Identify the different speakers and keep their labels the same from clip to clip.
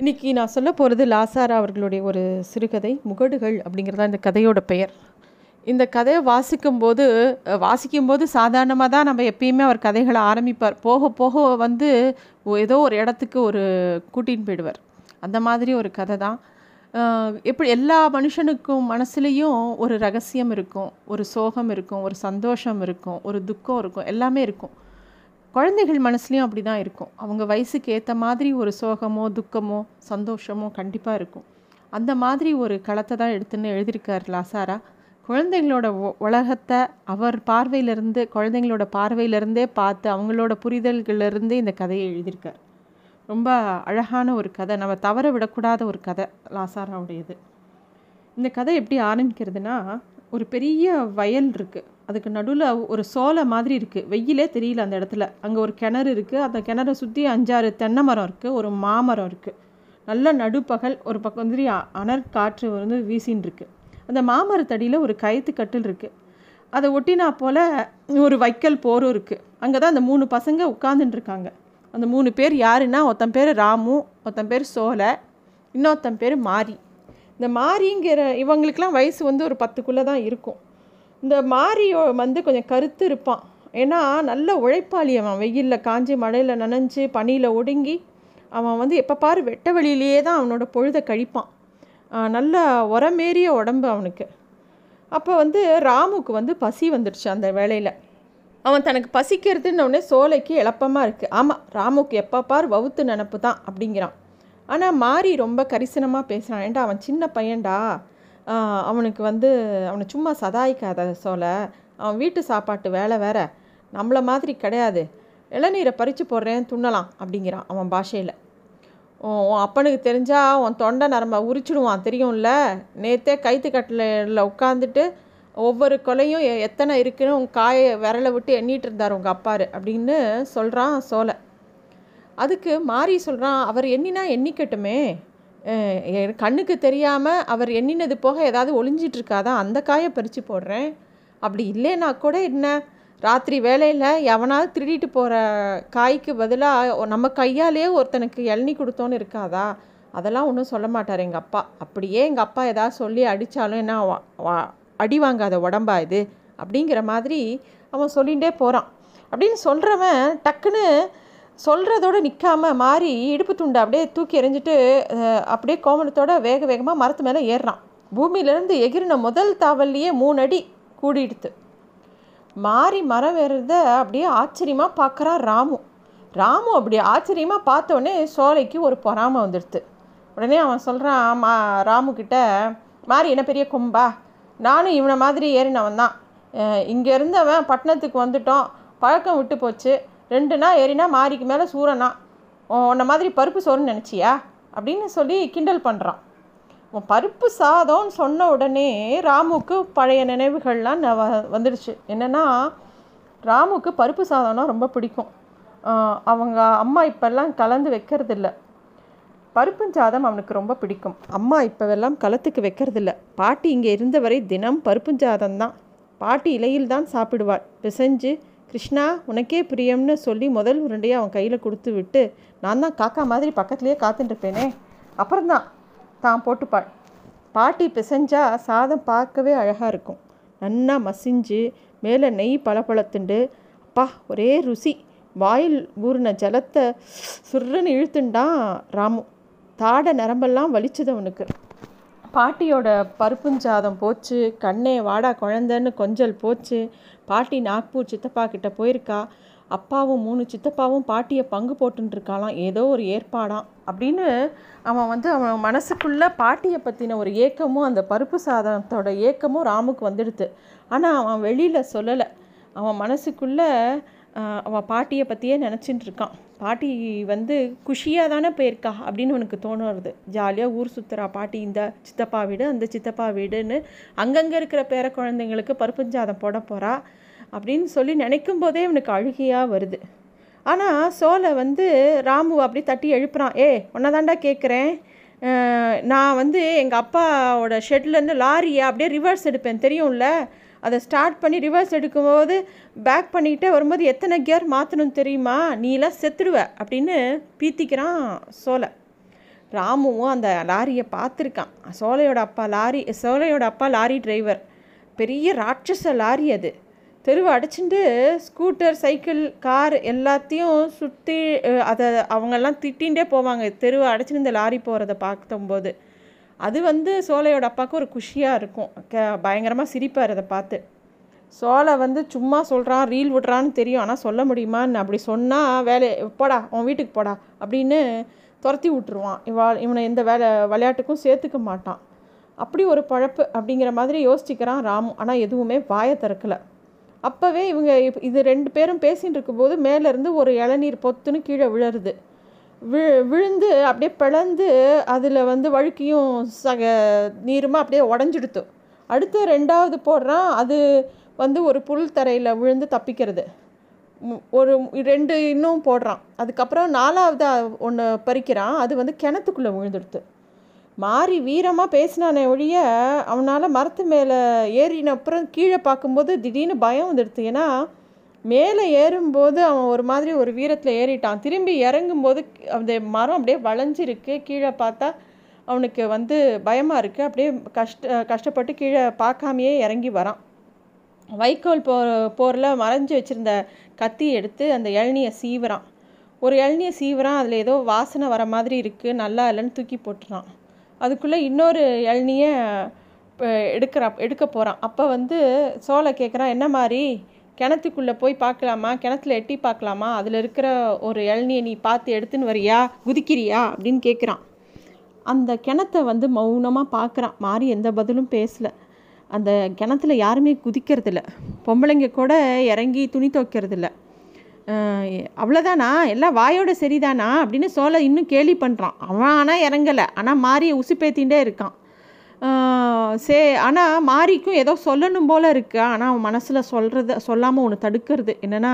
Speaker 1: இன்னைக்கு நான் சொல்ல போகிறது லாசாரா அவர்களுடைய ஒரு சிறுகதை முகடுகள் அப்படிங்கிறது தான் இந்த கதையோட பெயர். இந்த கதையை வாசிக்கும்போது வாசிக்கும்போது சாதாரணமாக தான் நம்ம எப்பயுமே அவர் கதைகளை ஆரம்பிப்பார். போக போக வந்து ஏதோ ஒரு இடத்துக்கு ஒரு கூட்டின்னு போயிடுவார். அந்த மாதிரி ஒரு கதை தான் எப்படி எல்லா மனுஷனுக்கும் மனசுலேயும் ஒரு ரகசியம் இருக்கும் ஒரு சோகம் இருக்கும் ஒரு சந்தோஷம் இருக்கும் ஒரு துக்கம் இருக்கும் எல்லாமே இருக்கும். குழந்தைகள் மனசுலேயும் அப்படி தான் இருக்கும். அவங்க வயசுக்கு ஏற்ற மாதிரி ஒரு சோகமோ துக்கமோ சந்தோஷமோ கண்டிப்பாக இருக்கும். அந்த மாதிரி ஒரு களத்தை தான் எடுத்துன்னு எழுதியிருக்கார் லாசாரா. குழந்தைங்களோட உலகத்தை அவர் பார்வையிலிருந்து குழந்தைங்களோட பார்வையிலிருந்தே பார்த்து அவங்களோட புரிதல்களிலிருந்தே இந்த கதையை எழுதியிருக்கார். ரொம்ப அழகான ஒரு கதை. நம்ம தவற விடக்கூடாத ஒரு கதை லாசாராவுடையது. இந்த கதை எப்படி ஆரம்பிக்கிறதுனா ஒரு பெரிய வயல் இருக்குது அதுக்கு நடுவில் ஒரு சோலை மாதிரி இருக்குது வெயிலே தெரியல அந்த இடத்துல. அங்கே ஒரு கிணறு இருக்குது அந்த கிணறை சுற்றி அஞ்சாறு தென்னை மரம் இருக்குது ஒரு மாமரம் இருக்குது நல்ல நடுப்பகல் ஒரு பக்கம் வந்து அ- அனற் காற்று வந்து வீசின்னு இருக்கு. அந்த மாமரத்தடியில் ஒரு கயிற்று கட்டில் இருக்குது அதை ஒட்டினா போல் ஒரு வைக்கல் போரும் இருக்குது அங்கே தான் அந்த மூணு பசங்க உட்காந்துட்டு இருக்காங்க. அந்த மூணு பேர் யாருன்னா ஒருத்தன் பேர் ராமு ஒருத்தன் பேர் சோலை இன்னொருத்தன் பேர் மாரி. இந்த மாரிங்கிற இவங்களுக்கெல்லாம் வயசு வந்து ஒரு பத்துக்குள்ளே தான் இருக்கும். இந்த மாரியோ வந்து கொஞ்சம் கருத்து இருப்பான். ஏன்னா நல்ல உழைப்பாளி அவன். வெயிலில் காஞ்சி மழையில் நனைஞ்சு பனியில் ஒடுங்கி அவன் வந்து எப்போ பாரு வெட்ட வெளியிலேயே தான் அவனோட பொழுதை கழிப்பான். நல்ல உரமேறிய உடம்பு அவனுக்கு. அப்போ வந்து ராமுக்கு வந்து பசி வந்துடுச்சு அந்த வேலையில் அவன் தனக்கு பசிக்கிறதுன்னு உடனே சோலைக்கு இழப்பமாக இருக்குது ஆமாம் ராமுக்கு எப்போ பார் வவுத்து நினப்பு தான் அப்படிங்கிறான். ஆனால் மாறி ரொம்ப கரிசனமாக பேசுகிறான் ஏண்டா அவன் சின்ன பையன்டா? அவனுக்கு வந்து அவனை சும்மா சதாய்க்காத சோலை அவன் வீட்டு சாப்பாட்டு வேலை வேற. நம்மளை மாதிரி கிடையாது. இளநீரை பறித்து போடுறேன் துண்ணலாம் அப்படிங்கிறான் அவன் பாஷையில். உன் அப்பனுக்கு தெரிஞ்சா உன் தொண்டை நரம்ப உரிச்சிடுவான் தெரியும்ல? நேத்தே கைத்து கட்டில் உட்காந்துட்டு ஒவ்வொரு கொலையும் எத்தனை இருக்குன்னு உன் காயை விரலை விட்டு எண்ணிட்டு இருந்தார் உங்கள் அப்பாரு அப்படின்னு சொல்கிறான் சோலை அதுக்கு மாறி சொல்கிறான் அவர் எண்ணினா எண்ணிக்கட்டுமே. கண்ணுக்கு தெரியாமல் அவர் எண்ணினது போக ஏதாவது ஒளிஞ்சிட்டு இருக்காதா அந்த காயை பறித்து போடுறேன். அப்படி இல்லைன்னா கூட என்ன? ராத்திரி வேலையில் எவனாவது திருடிட்டு போகிற காய்க்கு பதிலாக நம்ம கையாலே ஒருத்தனுக்கு இளநி கொடுத்தோன்னு இருக்காதா? அதெல்லாம் ஒன்றும் சொல்ல மாட்டார் எங்கள் அப்பா. அப்படியே எங்கள் அப்பா ஏதாவது சொல்லி அடித்தாலும் என்ன வா- வா- அடி வாங்காத உடம்பா இது? அப்படிங்கிற மாதிரி அவன் சொல்லிகிட்டே போகிறான் அப்படின்னு சொல்கிறவன் டக்குன்னு சொல்கிறதோட நிற்காமல் மாறி இடுப்பு துண்டை அப்படியே தூக்கி எறிஞ்சிட்டு அப்படியே கோமணத்தோட வேக வேகமாக மரத்து மேலே ஏறுறான். பூமியிலேருந்து எகிரின முதல் தாவல்லையே மூணு அடி கூடிடுத்து. மாறி மரம் ஏறுறத அப்படியே ஆச்சரியமாக பார்க்குறான் ராமு. ராமு அப்படி ஆச்சரியமாக பார்த்தோன்னே சோலைக்கு ஒரு பொறாமை வந்துடுது உடனே அவன் சொல்கிறான் மா ராமு கிட்ட மாறி என்ன பெரிய கும்பா? நானும் இவனை மாதிரி ஏறினவன் தான் இங்கேருந்து அவன் பட்டணத்துக்கு வந்துட்டோம். பழக்கம் விட்டு போச்சு. ரெண்டு நாள் ஏறினா மாறிக்கு மேலே சூரனா. உன்ன மாதிரி பருப்பு சோறுன்னு நினச்சியா? அப்படின்னு சொல்லி கிண்டல் பண்ணுறான் உன் பருப்பு சாதம்னு சொன்ன உடனே ராமுக்கு பழைய நினைவுகள்லாம் ந- வ- வந்துடுச்சு. என்னென்னா ராமுக்கு பருப்பு சாதம்னா ரொம்ப பிடிக்கும். அவங்க அம்மா இப்போல்லாம் கலந்து வைக்கிறதில்ல. பருப்பு சாதம் அவனுக்கு ரொம்ப பிடிக்கும். அம்மா இப்போவெல்லாம் களத்துக்கு வைக்கிறதில்ல. பாட்டி இங்கே இருந்தவரை தினம் பருப்பு சாதம் தான் பாட்டி இலையில் தான் சாப்பிடுவாள். பிசைஞ்சு கிருஷ்ணா உனக்கே பிரியம்னு சொல்லி முதல் உருண்டையை அவன் கையில் கொடுத்து விட்டு நான் தான் காக்கா மாதிரி பக்கத்துலேயே காத்துட்டுருப்பேனே அப்புறம்தான் தான் போட்டுப்பாள் பாட்டி பிசைஞ்சா சாதம் பார்க்கவே அழகாக இருக்கும். நன்னா மசிஞ்சு மேலே நெய் பளபளத்துண்டு அப்பா ஒரே ருசி. வாயில் ஊறின ஜலத்தை சுருன்னு இழுத்துண்டான் ராமு. தாட நரம்பெல்லாம் வலிச்சது அவனுக்கு. பாட்டியோட பருப்புஞ்சாதம் போச்சு கண்ணே வாடா குழந்தைன்னு கொஞ்சல் போச்சு. பாட்டி நாக்பூர் சித்தப்பா கிட்ட போயிருக்கா அப்பாவும் மூணு சித்தப்பாவும் பாட்டியை பங்கு போட்டுருக்காளாம் ஏதோ ஒரு ஏற்பாடாம் அப்படின்னு அவன் வந்து அவன் மனசுக்குள்ளே பாட்டியை பற்றின ஒரு ஏக்கமும் அந்த பருப்பு சாதத்தோட ஏக்கமும் ராமுக்கு வந்துடுது ஆனால் அவன் வெளியில் சொல்லலை. அவன் மனசுக்குள்ளே அவன் பாட்டியை பற்றியே நினச்சிட்டு இருக்கான் பாட்டி வந்து குஷியாக தானே போயிருக்கா அப்படின்னு உனக்கு தோணுறது. ஜாலியாக ஊர் சுற்றுறா பாட்டி இந்த சித்தப்பா வீடு அந்த சித்தப்பா வீடுன்னு அங்கங்கே இருக்கிற பேர குழந்தைங்களுக்கு பருப்பஞ்சாதம் போட போகிறா அப்படின்னு சொல்லி நினைக்கும் போதே இவனுக்கு அழுகையாக வருது. ஆனால் சோலை வந்து ராமு அப்படி தட்டி எழுப்புறான். ஏ உன்னதாண்டா கேட்குறேன் நான் வந்து எங்கள் அப்பாவோட ஷெட்லேருந்து லாரியை அப்படியே ரிவர்ஸ் எடுப்பேன். தெரியும்ல? அதை ஸ்டார்ட் பண்ணி ரிவர்ஸ் எடுக்கும்போது பேக் பண்ணிக்கிட்டே வரும்போது எத்தனை கியர் மாற்றணும் தெரியுமா? நீலாம் செத்துடுவ அப்படின்னு பீத்திக்கிறான் சோலை ராமுவும் அந்த லாரியை பார்த்துருக்கான். சோலையோட அப்பா லாரி சோலையோட அப்பா லாரி டிரைவர் பெரிய ராட்சச லாரி அது. தெருவை அடிச்சுட்டு ஸ்கூட்டர் சைக்கிள் கார் எல்லாத்தையும் சுற்றி அதை அவங்கெல்லாம் திட்டிகிட்டே போவாங்க. தெருவை அடைச்சிட்டு இந்த லாரி போகிறத பார்க்கும்போது. அது வந்து சோலையோட அப்பாவுக்கு ஒரு குஷியாக இருக்கும். க பயங்கரமாக சிரிப்பார் அதை பார்த்து. சோலை வந்து சும்மா சொல்கிறான் ரீல் விடுறான்னு தெரியும். ஆனால் சொல்ல முடியுமான்னு அப்படி சொன்னால் வேலை போடா உன் வீட்டுக்கு போடா அப்படின்னு துரத்தி விட்டுருவான். இவா இவனை எந்த வேலை விளையாட்டுக்கும் சேர்த்துக்க மாட்டான். அப்படி ஒரு பழப்பு அப்படிங்கிற மாதிரி யோசிச்சுக்கிறான் ராமு. ஆனால் எதுவுமே வாயை திறக்கலை. அப்போவே இவங்க இது ரெண்டு பேரும் பேசிகிட்டு இருக்கும்போது மேலேருந்து ஒரு இளநீர் பொத்துன்னு கீழே விழருது. வி விழுந்து அப்படியே பிளந்து அதில் வந்து வழுக்கியும் சக நீருமா அப்படியே உடஞ்சிடுத்து. அடுத்து ரெண்டாவது போடுறான் அது வந்து ஒரு புல் தரையில் விழுந்து தப்பிக்கிறது. ஒரு ரெண்டு இன்னும் போடுறான். அதுக்கப்புறம் நாலாவது ஒன்று பறிக்கிறான் அது வந்து கிணத்துக்குள்ளே விழுந்துடுத்து. மாறி வீரமாக பேசினானே ஒழிய அவனால் மரத்து மேலே ஏறின அப்புறம் கீழே பார்க்கும்போது திடீர்னு பயம் வந்துடுது ஏன்னா மேலே ஏறும்போது அவன் ஒரு மாதிரி ஒரு வீரத்தில் ஏறிட்டான். திரும்பி இறங்கும்போது அந்த மரம் அப்படியே வளைஞ்சிருக்கு. கீழே பார்த்தா அவனுக்கு வந்து பயமாக இருக்குது அப்படியே கஷ்ட கஷ்டப்பட்டு கீழே பார்க்காமையே இறங்கி வரான். வைக்கோல் போ போரில் மறைஞ்சி வச்சுருந்த கத்தி எடுத்து அந்த இளநியை சீவுறான். ஒரு இளநியை சீவுறான். அதில் ஏதோ வாசனை வர மாதிரி இருக்குது நல்லா இல்லைன்னு தூக்கி போட்டுறான். அதுக்குள்ளே இன்னொரு இளநியை எடுக்கிறான் எடுக்க போகிறான் அப்போ வந்து சோலை கேட்குறான் என்ன மாதிரி கிணத்துக்குள்ளே போய் பார்க்கலாமா? கிணத்துல எட்டி பார்க்கலாமா? அதில் இருக்கிற ஒரு இளநியை நீ பார்த்து எடுத்துன்னு வரியா? குதிக்கிறியா? அப்படின்னு கேட்குறான் அந்த கிணத்தை வந்து மௌனமாக பார்க்குறான். மாறி எந்த பதிலும் பேசலை. அந்த கிணத்துல யாருமே குதிக்கிறதில்ல. பொம்பளைங்க கூட இறங்கி துணி துவைக்கிறதில்ல. அவ்வளோதானா எல்லாம் வாயோட சரிதானா? அப்படின்னு சோலை இன்னும் கேலி பண்ணுறான் அவன் ஆனால் இறங்கலை. ஆனால் மாறியை உசுப்பேத்தின்ண்டே இருக்கான். சே ஆனால் மாரிக்கும் ஏதோ சொல்லணும் போல் இருக்குது ஆனால் அவன் மனசில் சொல்கிறத சொல்லாமல் ஒன்று தடுக்கிறது. என்னென்னா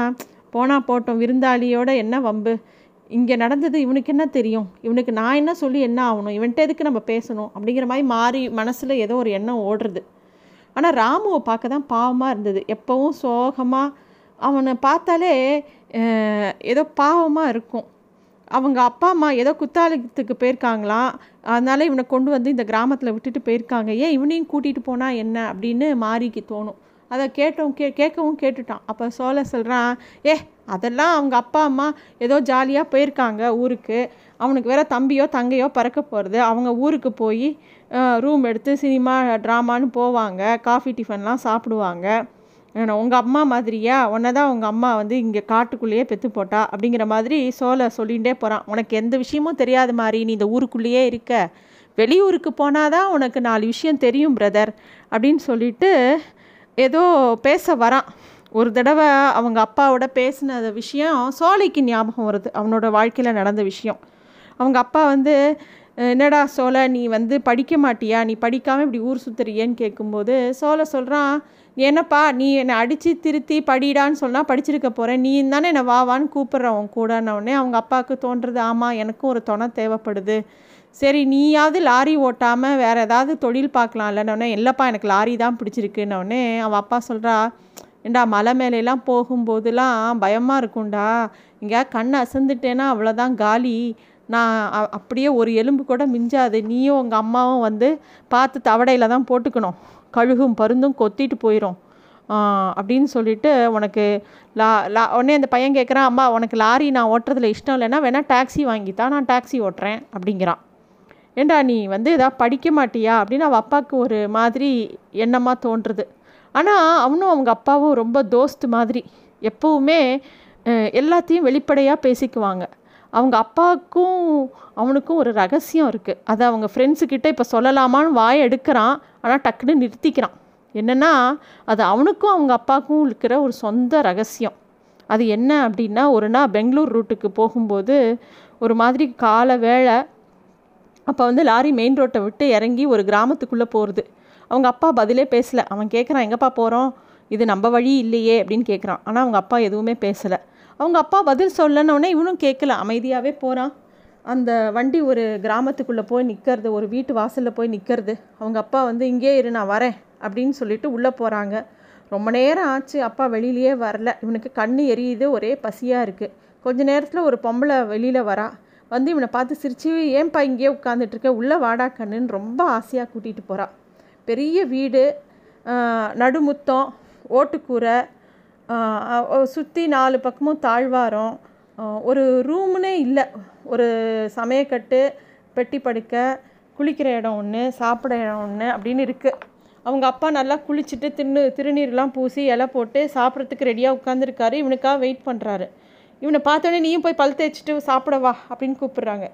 Speaker 1: போனால் போட்டோம் விருந்தாளியோட என்ன வம்பு? இங்கே நடந்தது இவனுக்கு என்ன தெரியும்? இவனுக்கு நான் என்ன சொல்லி என்ன ஆகணும்? இவன்கிட்ட எதுக்கு நம்ம பேசணும்? அப்படிங்கிற மாதிரி மாறி மனசில் ஏதோ ஒரு எண்ணம் ஓடுறது. ஆனால் ராமுவை பார்க்க தான் பாவமாக இருந்தது. எப்போவும் சோகமாக அவனை பார்த்தாலே ஏதோ பாவமாக இருக்கும். அவங்க அப்பா அம்மா ஏதோ குத்தாலத்துக்கு போயிருக்காங்களாம் அதனால் இவனை கொண்டு வந்து இந்த கிராமத்தில் விட்டுட்டு போயிருக்காங்க. ஏன் இவனையும் கூட்டிகிட்டு போனால் என்ன? அப்படின்னு மாறிக்கு தோணும். அதை கேட்டவும் கே கேட்கவும் கேட்டுட்டான். அப்போ சோழ சொல்கிறான் ஏ அதெல்லாம் அவங்க அப்பா அம்மா ஏதோ ஜாலியாக போயிருக்காங்க ஊருக்கு. அவனுக்கு வேற தம்பியோ தங்கையோ பறக்க போகிறது அவங்க ஊருக்கு போய் ரூம் எடுத்து சினிமா ட்ராமான்னு போவாங்க. காஃபி டிஃபன்லாம் சாப்பிடுவாங்க. உங்கள் அம்மா மாதிரியா? உன்னை தான் உங்கள் அம்மா வந்து இங்கே காட்டுக்குள்ளேயே பெற்று போட்டா அப்படிங்கிற மாதிரி சோலை சொல்லிகிட்டே போகிறான் உனக்கு எந்த விஷயமும் தெரியாத மாதிரி நீ இந்த ஊருக்குள்ளேயே இருக்க. வெளியூருக்கு போனால் தான் உனக்கு நாலு விஷயம் தெரியும் பிரதர் அப்படின்னு சொல்லிட்டு ஏதோ பேச வரான். ஒரு தடவை அவங்க அப்பாவோட பேசின விஷயம் சோலைக்கு ஞாபகம் வருது. அவனோட வாழ்க்கையில் நடந்த விஷயம். அவங்க அப்பா வந்து என்னடா சோலை நீ வந்து படிக்க மாட்டியா? நீ படிக்காமல் இப்படி ஊர் சுற்றுறியேன்னு கேட்கும்போது சோலை சொல்கிறான் என்னப்பா நீ என்னை அடித்து திருத்தி படிடான்னு சொன்னால் படிச்சிருக்க போகிறேன் நீ தானே என்னை வாவான்னு கூப்பிட்ற உன் கூடனவுடனே அவங்க அப்பாவுக்கு தோன்றுறது ஆமாம் எனக்கும் ஒரு துணை தேவைப்படுது. சரி நீயாவது லாரி ஓட்டாமல் வேறு ஏதாவது தொழில் பார்க்கலாம் இல்லைன்னொடனே இல்லைப்பா எனக்கு லாரி தான் பிடிச்சிருக்குன்னொடனே அவன் அப்பா சொல்கிறா ஏண்டா மலை மேலெலாம் போகும்போதெல்லாம் பயமாக இருக்கும்டா. இங்கே கண் அசந்துட்டேன்னா அவ்வளோதான் காலி. நான் அப்படியே ஒரு எலும்பு கூட மிஞ்சாது. நீயும் உங்கள் அம்மாவும் வந்து பார்த்து தவடையில் தான் போட்டுக்கணும். கழுகும் பருந்தும் கொத்திட்டு போயிடும் அப்படின்னு சொல்லிட்டு உனக்கு லா லா உடனே அந்த பையன் கேட்குறான் அம்மா உனக்கு லாரி நான் ஓட்டுறதுல இஷ்டம் இல்லைன்னா வேணால் டாக்ஸி வாங்கித்தான் நான் டாக்ஸி ஓட்டுறேன் அப்படிங்கிறான். ஏண்டா நீ வந்து எதாவது படிக்க மாட்டியா? அப்படின்னு அவள் அப்பாவுக்கு ஒரு மாதிரி எண்ணமாக தோன்றுறது ஆனால் அவனும் அவங்க அப்பாவும் ரொம்ப தோஸ்து மாதிரி எப்போவுமே எல்லாத்தையும் வெளிப்படையாக பேசிக்குவாங்க. அவங்க அப்பாவுக்கும் அவனுக்கும் ஒரு ரகசியம் இருக்குது அதை அவங்க ஃப்ரெண்ட்ஸுக்கிட்ட இப்போ சொல்லலாமான்னு வாயை எடுக்கிறான். ஆனால் டக்குன்னு நிறுத்திக்கிறான். என்னென்னா அது அவனுக்கும் அவங்க அப்பாவுக்கும் இருக்கிற ஒரு சொந்த ரகசியம். அது என்ன அப்படின்னா ஒரு நாள் பெங்களூர் ரூட்டுக்கு போகும்போது ஒரு மாதிரி கால வேலை அப்போ வந்து லாரி மெயின் ரோட்டை விட்டு இறங்கி ஒரு கிராமத்துக்குள்ளே போகிறது அவங்க அப்பா பதிலே பேசலை. அவன் கேட்குறான் எங்கப்பா போகிறோம் இது நம்ம வழி இல்லையே அப்படின்னு கேட்குறான் ஆனால் அவங்க அப்பா எதுவுமே பேசலை. அவங்க அப்பா பதில் சொல்லணுன்னே இவனும் கேட்கல அமைதியாகவே போகிறான் அந்த வண்டி ஒரு கிராமத்துக்குள்ளே போய் நிற்கிறது ஒரு வீட்டு வாசலில் போய் நிற்கிறது அவங்க அப்பா வந்து இங்கே இரு நான் வரேன் அப்படின்னு சொல்லிட்டு உள்ளே போகிறாங்க ரொம்ப நேரம் ஆச்சு. அப்பா வெளியிலேயே வரல. இவனுக்கு கண் எரியுது. ஒரே பசியாக இருக்குது கொஞ்ச நேரத்தில் ஒரு பொம்பளை வெளியில் வரா. வந்து இவனை பார்த்து சிரிச்சு ஏன்பா இங்கேயே உட்காந்துட்ருக்க உள்ளே வாடா கண்ணுன்னு ரொம்ப ஆசையாக கூட்டிகிட்டு போகிறான் பெரிய வீடு நடுமுத்தம் ஓட்டுக்கூரை சுற்றி நாலு பக்கமும் தாழ்வாரம். ஒரு ரூமுனே இல்லை. ஒரு சமயக்கட்டு பெட்டி படுக்க குளிக்கிற இடம் ஒன்று சாப்பிட இடம் ஒன்று அப்படின்னு இருக்குது அவங்க அப்பா நல்லா குளிச்சுட்டு தின்னு திருநீர்லாம் பூசி இலை போட்டு சாப்பிட்றதுக்கு ரெடியாக உட்காந்துருக்காரு இவனுக்காக வெயிட் பண்ணுறாரு இவனை பார்த்தோடனே நீயும் போய் பல் தேய்ச்சிட்டு சாப்பிட வா அப்படின்னு கூப்பிட்றாங்க.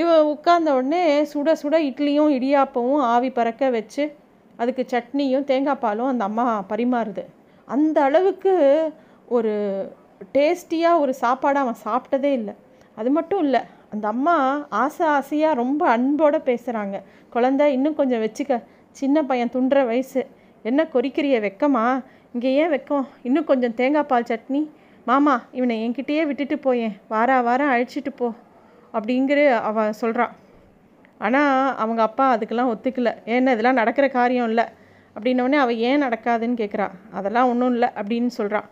Speaker 1: இவன் உட்கார்ந்த உடனே சுட சுட இட்லியும் இடியாப்பமும் ஆவி பறக்க வச்சு அதுக்கு சட்னியும் தேங்காய் பாலும் அந்த அம்மா பரிமாறுது. அந்த அளவுக்கு ஒரு டேஸ்டியாக ஒரு சாப்பாடு அவன் சாப்பிட்டதே இல்லை. அது மட்டும் இல்லை அந்த அம்மா ஆசை ஆசையாக ரொம்ப அன்போடு பேசுகிறாங்க குழந்த இன்னும் கொஞ்சம் வச்சுக்க. சின்ன பையன் துண்டுற வயசு. என்ன கொறிக்கிறிய வெக்கமா? இங்கே ஏன் வைக்கும்? இன்னும் கொஞ்சம் தேங்காய் பால் சட்னி. மாமா இவனை என்கிட்டயே விட்டுட்டு போயேன். வாரா வாரம் அழிச்சிட்டு போ அப்படிங்கிற அவன் சொல்கிறான் ஆனால் அவங்க அப்பா அதுக்கெல்லாம் ஒத்துக்கல. ஏன்னா இதெல்லாம் நடக்கிற காரியம் இல்லை. அப்படின்னோடனே அவள் ஏன் நடக்காதுன்னு கேட்குறா அதெல்லாம் ஒன்றும் இல்லை அப்படின்னு சொல்கிறான்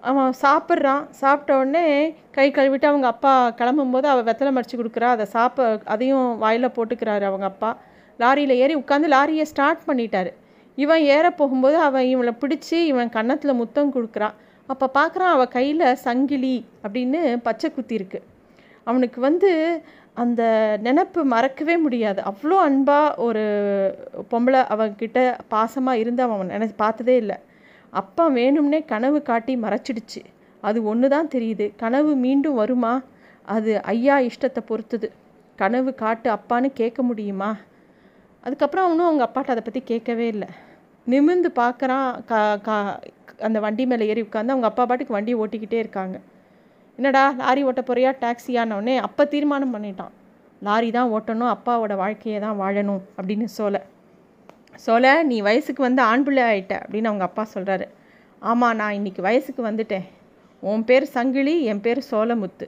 Speaker 1: அவன் சாப்பிட்றான் சாப்பிட்ட உடனே கை கழுவிட்டு அவங்க அப்பா கிளம்பும்போது அவள் வெத்தலை மடித்து கொடுக்குறா. அதை சாப்ப அதையும் வாயில் போட்டுக்கிறாரு அவங்க அப்பா. லாரியில் ஏறி உட்காந்து லாரியை ஸ்டார்ட் பண்ணிட்டாரு. இவன் ஏற போகும்போது அவன் இவனை பிடிச்சி இவன் கன்னத்தில் முத்தம் கொடுக்குறான் அப்போ பார்க்குறான் அவள் கையில் சங்கிலி அப்படின்னு பச்சை குத்தி இருக்கு. அவனுக்கு வந்து அந்த நினப்பு மறக்கவே முடியாது. அவ்வளோ அன்பாக ஒரு பொம்பளை அவன்கிட்ட பாசமாக இருந்து அவன் நினை பார்த்ததே இல்லை. அப்பா வேணும்னே கனவு காட்டி மறைச்சிடுச்சு. அது ஒன்று தான் தெரியுது. கனவு மீண்டும் வருமா? அது ஐயா இஷ்டத்தை பொறுத்துது. கனவு காட்டு அப்பான்னு கேட்க முடியுமா? அதுக்கப்புறம் அவனும் அவங்க அப்பாட்ட அதை பற்றி கேட்கவே இல்லை. நிமிந்து பார்க்குறான். கா கா அந்த வண்டி மேலே ஏறி உட்காந்து அவங்க அப்பா பாட்டுக்கு வண்டி ஓட்டிக்கிட்டே இருக்காங்க. என்னடா லாரி ஓட்ட போறியா டாக்ஸியானோடனே அப்போ தீர்மானம் பண்ணிட்டான். லாரி தான் ஓட்டணும் அப்பாவோட வாழ்க்கையை தான் வாழணும் அப்படின்னு சோலை சோலை நீ வயசுக்கு வந்து ஆண் பிள்ளை ஆயிட்ட அப்படின்னு அவங்க அப்பா சொல்கிறாரு ஆமாம் நான் இன்றைக்கி வயசுக்கு வந்துட்டேன். உன் பேர் சங்கிலி என் பேர் சோலமுத்து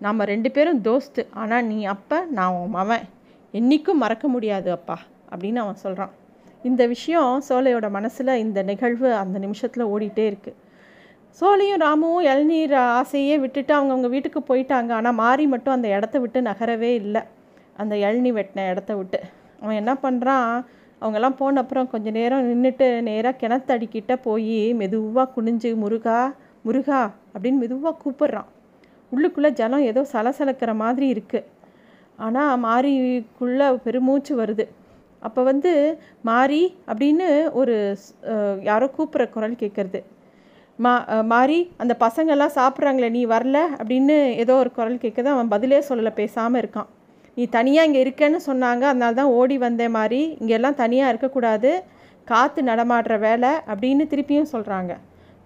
Speaker 1: நம்ம ரெண்டு பேரும் தோஸ்து. ஆனால் நீ அப்போ நான் உன் மவன். என்றைக்கும் மறக்க முடியாது அப்பா அப்படின்னு அவன் சொல்கிறான் இந்த விஷயம் சோலையோட மனசில் இந்த நிகழ்வு அந்த நிமிஷத்தில் ஓடிட்டே இருக்குது சோழியும் ராமுவும் இளநீர் ஆசையே விட்டுட்டு அவங்கவுங்க வீட்டுக்கு போயிட்டாங்க. ஆனால் மாறி மட்டும் அந்த இடத்த விட்டு நகரவே இல்லை. அந்த இளநீ வெட்டின இடத்த விட்டு. அவன் என்ன பண்ணுறான் அவங்கெல்லாம் போன அப்புறம் கொஞ்சம் நேரம் நின்றுட்டு நேராக கிணத்தடிக்கிட்ட போய் மெதுவாக குனிஞ்சு முருகா முருகா அப்படின்னு மெதுவாக கூப்பிட்றான். உள்ளுக்குள்ளே ஜலம் ஏதோ சலசலக்கிற மாதிரி இருக்குது ஆனால் மாரிக்குள்ளே பெருமூச்சு வருது. அப்போ வந்து மாறி அப்படின்னு ஒரு யாரோ கூப்பிட்ற குரல் கேட்குறது மா மாறி அந்த பசங்கள்லாம் சாப்பிட்றாங்களே நீ வரல அப்படின்னு ஏதோ ஒரு குரல் கேட்குது அவன் பதிலே சொல்லலை பேசாமல் இருக்கான். நீ தனியாக இங்கே இருக்கேன்னு சொன்னாங்க அதனால தான் ஓடி வந்தே மாதிரி இங்கெல்லாம் தனியாக இருக்கக்கூடாது காற்று நடமாடுற வேலை அப்படின்னு திருப்பியும் சொல்கிறாங்க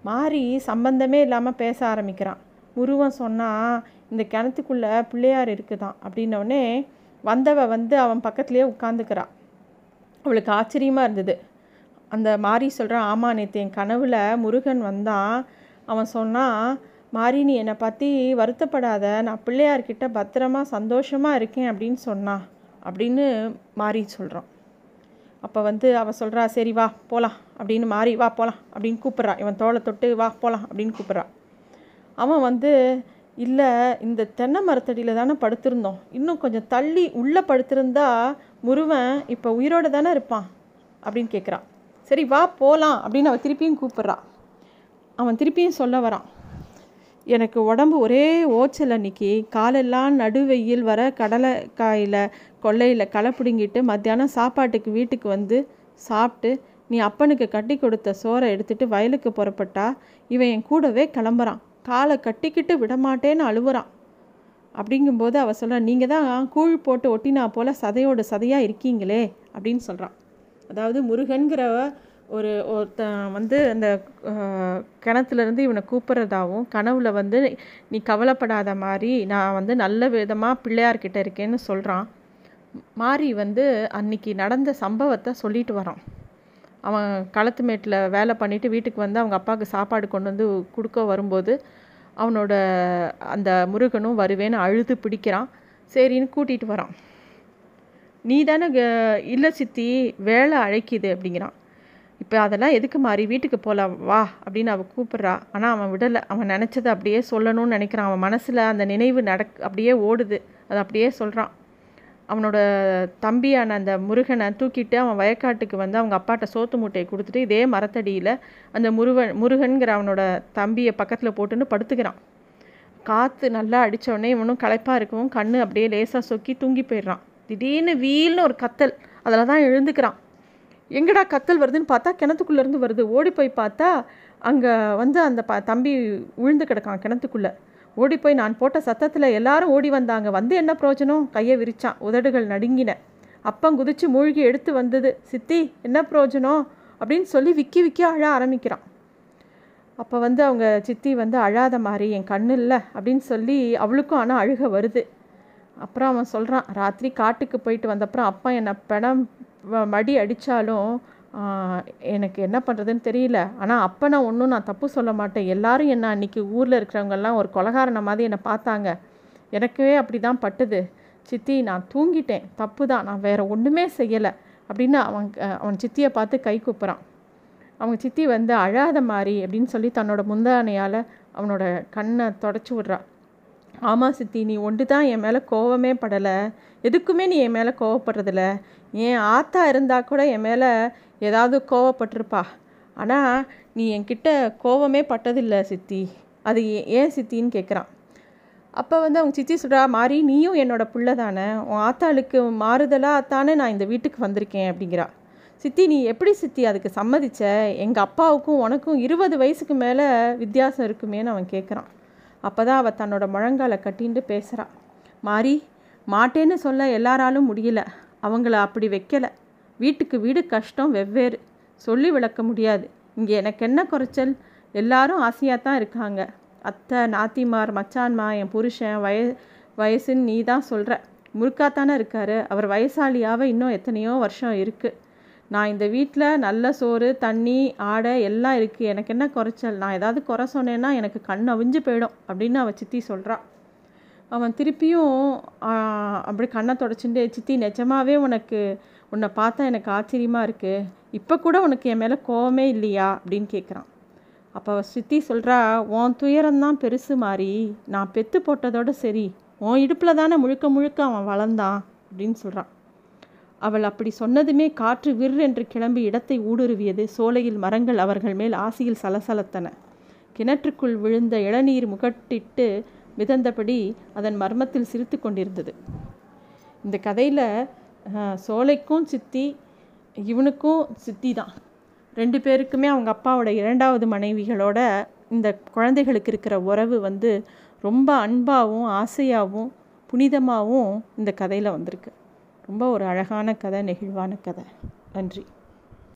Speaker 1: மாறி சம்பந்தமே இல்லாமல் பேச ஆரம்பிக்கிறான். முருவன் சொன்னால் இந்த கிணத்துக்குள்ளே பிள்ளையார் இருக்குதான் அப்படின்னோடனே வந்தவ வந்து அவன் பக்கத்துலேயே உட்காந்துக்கிறான் அவளுக்கு ஆச்சரியமாக இருந்தது. அந்த மாரி சொல்கிறான் ஆமாம் நேற்று என் கனவில் முருகன் வந்தான் அவன் சொன்னான் மாரி நீ என்னை பற்றி வருத்தப்படாத நான் பிள்ளையார்கிட்ட பத்திரமா சந்தோஷமாக இருக்கேன் அப்படின்னு சொன்னான் அப்படின்னு மாறி சொல்கிறான் அப்போ வந்து அவள் சொல்கிறா சரி வா போகலாம் அப்படின்னு மாறி வா போகலாம் அப்படின்னு கூப்பிட்றான் இவன் தோலை தொட்டு வா போகலாம் அப்படின்னு கூப்பிட்றான் அவன் வந்து இல்லை இந்த தென்னை மரத்தடியில் தானே படுத்திருந்தோம். இன்னும் கொஞ்சம் தள்ளி உள்ளே படுத்திருந்தா முருவன் இப்போ உயிரோடு தானே இருப்பான் அப்படின்னு கேட்குறான் சரி வா போகலாம் அப்படின்னு அவன் திருப்பியும் கூப்பிட்றான் அவன் திருப்பியும் சொல்ல வரான். எனக்கு உடம்பு ஒரே ஓச்சல் அன்னைக்கு. காலெல்லாம் நடுவெயில் வர கடலை காயில் கொள்ளையில் களை பிடுங்கிட்டு மத்தியானம் சாப்பாட்டுக்கு வீட்டுக்கு வந்து சாப்பிட்டு நீ அப்பனுக்கு கட்டி கொடுத்த சோறை எடுத்துட்டு வயலுக்கு புறப்பட்டா இவன் என் கூடவே கிளம்புறான். காலை கட்டிக்கிட்டு விடமாட்டேன்னு அழுவுறான். அப்படிங்கும்போது அவள் சொல்கிறான் நீங்கள் தான் கூழ் போட்டு ஒட்டினா போல் சதையோடு சதையாக இருக்கீங்களே? அப்படின்னு சொல்கிறான் அதாவது முருகன்கிற ஒரு ஒருத்தன் வந்து அந்த கிணத்துலேருந்து இவனை கூப்பிட்றதாவும் கனவுல வந்து நீ கவலைப்படாத மாதிரி நான் வந்து நல்ல விதமாக பிள்ளையார்கிட்ட இருக்கேன்னு சொல்கிறான் மாறி வந்து அன்னைக்கு நடந்த சம்பவத்தை சொல்லிட்டு வரான். அவன் களத்து மேட்டில் வேலை பண்ணிவிட்டு வீட்டுக்கு வந்து அவங்க அப்பாவுக்கு சாப்பாடு கொண்டு வந்து கொடுக்க வரும்போது அவனோட அந்த முருகனும் வருவேன்னு அழுது பிடிக்கிறான். சரின்னு கூட்டிகிட்டு வரான். நீ தானே இல்லை சித்தி வேலை அழைக்குது அப்படிங்கிறான். இப்போ அதெல்லாம் எதுக்கு மாறி வீட்டுக்கு போகலாம் வா அப்படின்னு அவள் கூப்பிட்றா. ஆனால் அவன் விடலை. அவன் நினச்சதை அப்படியே சொல்லணும்னு நினைக்கிறான். அவன் மனசில் அந்த நினைவு நடக் அப்படியே ஓடுது. அதை அப்படியே சொல்கிறான் அவனோட தம்பியான அந்த முருகனை தூக்கிட்டு அவன் வயக்காட்டுக்கு வந்து அவங்க அப்பாட்ட சோத்து மூட்டையை கொடுத்துட்டு இதே மரத்தடியில் அந்த முருகன் முருகன்கிற அவனோட தம்பியை பக்கத்தில் போட்டுன்னு படுத்துக்கிறான். காற்று நல்லா அடித்தோடனே இவனும் களைப்பாக இருக்கவும் கண் அப்படியே லேசாக சொக்கி தூங்கி போயிடுறான். திடீர்னு வீல்னு ஒரு கத்தல் அதில் தான் எழுந்துக்கிறான். எங்கடா கத்தல் வருதுன்னு பார்த்தா கிணத்துக்குள்ளேருந்து வருது. ஓடி போய் பார்த்தா அங்கே வந்து அந்த ப தம்பி உழுந்து கிடக்கான் கிணத்துக்குள்ளே. ஓடி போய் நான் போட்ட சத்தத்தில் எல்லாரும் ஓடி வந்தாங்க. வந்து என்ன பிரயோஜனம்? கையை விரிச்சான். உதடுகள் நடுங்கின. அப்பம் குதிச்சு மூழ்கி எடுத்து வந்தது. சித்தி என்ன பிரயோஜனம்? அப்படின்னு சொல்லி விக்கி விக்கி அழ ஆரம்பிக்கிறான். அப்போ வந்து அவங்க சித்தி வந்து அழாத மாதிரி என் கண்ணு இல்லை அப்படின்னு சொல்லி அவளுக்கும் ஆனால் அழுக வருது. அப்புறம் அவன் சொல்கிறான் ராத்திரி காட்டுக்கு போயிட்டு வந்தப்புறம் அப்பா என்னை படம் மடி அடித்தாலும் எனக்கு என்ன பண்ணுறதுன்னு தெரியல. ஆனால் அப்போ நான் ஒன்றும் நான் தப்பு சொல்ல மாட்டேன். எல்லாரும் என்ன அன்றைக்கி ஊரில் இருக்கிறவங்கெல்லாம் ஒரு கொலகாரனை மாதிரி என்னை பார்த்தாங்க. எனக்கே அப்படி தான் பட்டுது. சித்தி நான் தூங்கிட்டேன். தப்பு தான் நான் வேறு ஒன்றுமே செய்யலை. அப்படின்னு அவன் அவன் சித்தியை பார்த்து கை கூப்புறான். அவங்க சித்தி வந்து அழாத மாதிரி அப்படின்னு சொல்லி தன்னோட முந்தானையால் அவனோட கண்ணை தொடச்சி விட்றான் ஆமாம் சித்தி நீ ஒன்று தான் என் மேலே கோவமே படலை. எதுக்குமே நீ என் மேலே கோவப்படுறதில்ல. என் ஆத்தா இருந்தால் கூட என் மேலே ஏதாவது கோவப்பட்டிருப்பா. ஆனால் நீ என்கிட்ட கோவமே பட்டதில்லை சித்தி. அது ஏன் சித்தின்னு கேட்குறான் அப்போ வந்து அவங்க சித்தி சொல்கிறா மாறி நீயும் என்னோட பிள்ளை தானே. உன் ஆத்தாளுக்கு மாறுதலாக தானே நான் இந்த வீட்டுக்கு வந்திருக்கேன் அப்படிங்கிறா. சித்தி நீ எப்படி சித்தி அதுக்கு சம்மதிச்ச? எங்கள் அப்பாவுக்கும் உனக்கும் இருபது வயசுக்கு மேலே வித்தியாசம் இருக்குமேன்னு அவன் கேட்குறான் அப்போ தான் அவள் தன்னோட முழங்கால கட்டின்ட்டு பேசுகிறாள் மாறி மாட்டேன்னு சொல்ல எல்லாராலும் முடியல. அவங்கள அப்படி வைக்கலை. வீட்டுக்கு வீடு கஷ்டம் வெவ்வேறு. சொல்லி விளக்க முடியாது. இங்கே எனக்கு என்ன குறைச்சல்? எல்லாரும் ஆசையாக தான் இருக்காங்க. அத்தை நாத்திமார் மச்சான்மா என் புருஷன் வய வயசுன்னு நீ தான் சொல்கிற முறுக்காத்தானே இருக்கார். அவர் வயசாளியாக இன்னும் எத்தனையோ வருஷம் இருக்குது நான் இந்த வீட்டில் நல்ல சோறு தண்ணி ஆடை எல்லாம் இருக்குது எனக்கு என்ன குறைச்சல்? நான் ஏதாவது குறை சொன்னேன்னா எனக்கு கண் அவிஞ்சு போயிடும் அப்படின்னு அவள் சித்தி சொல்கிறான் அவன் திருப்பியும் அப்படி கண்ணை தொடச்சுட்டு சித்தி நிஜமாவே உனக்கு உன்னை பார்த்தா எனக்கு ஆச்சரியமாக இருக்குது இப்போ கூட உனக்கு என் மேலே கோவமே இல்லையா? அப்படின்னு கேட்குறான் அப்போ அவள் சித்தி சொல்கிறா உன் துயரம்தான் பெருசு மாறி நான் பெத்து போட்டதோடு சரி. உன் இடுப்பில் தானே முழுக்க முழுக்க அவன் வளர்ந்தான்? அப்படின்னு சொல்கிறான் அவள் அப்படி சொன்னதுமே காற்று விர் என்று கிளம்பி இடத்தை ஊடுருவியது. சோலையில் மரங்கள் அவர்கள் மேல் ஆசியில் சலசலத்தன. கிணற்றுக்குள் விழுந்த இளநீர் முகட்டிட்டு மிதந்தபடி அதன் மர்மத்தில் சிரித்து கொண்டிருந்தது. இந்த கதையில் சோலைக்கும் சித்தி இவனுக்கும் சித்தி தான். ரெண்டு பேருக்குமே அவங்க அப்பாவோட இரண்டாவது மனைவிகளோட இந்த குழந்தைகளுக்கு இருக்கிற உறவு வந்து ரொம்ப அன்பாகவும் ஆசையாகவும் புனிதமாகவும் இந்த கதையில் வந்திருக்கு. ரொம்ப ஒரு அழகான கதை நெகிழ்வான கதை. நன்றி.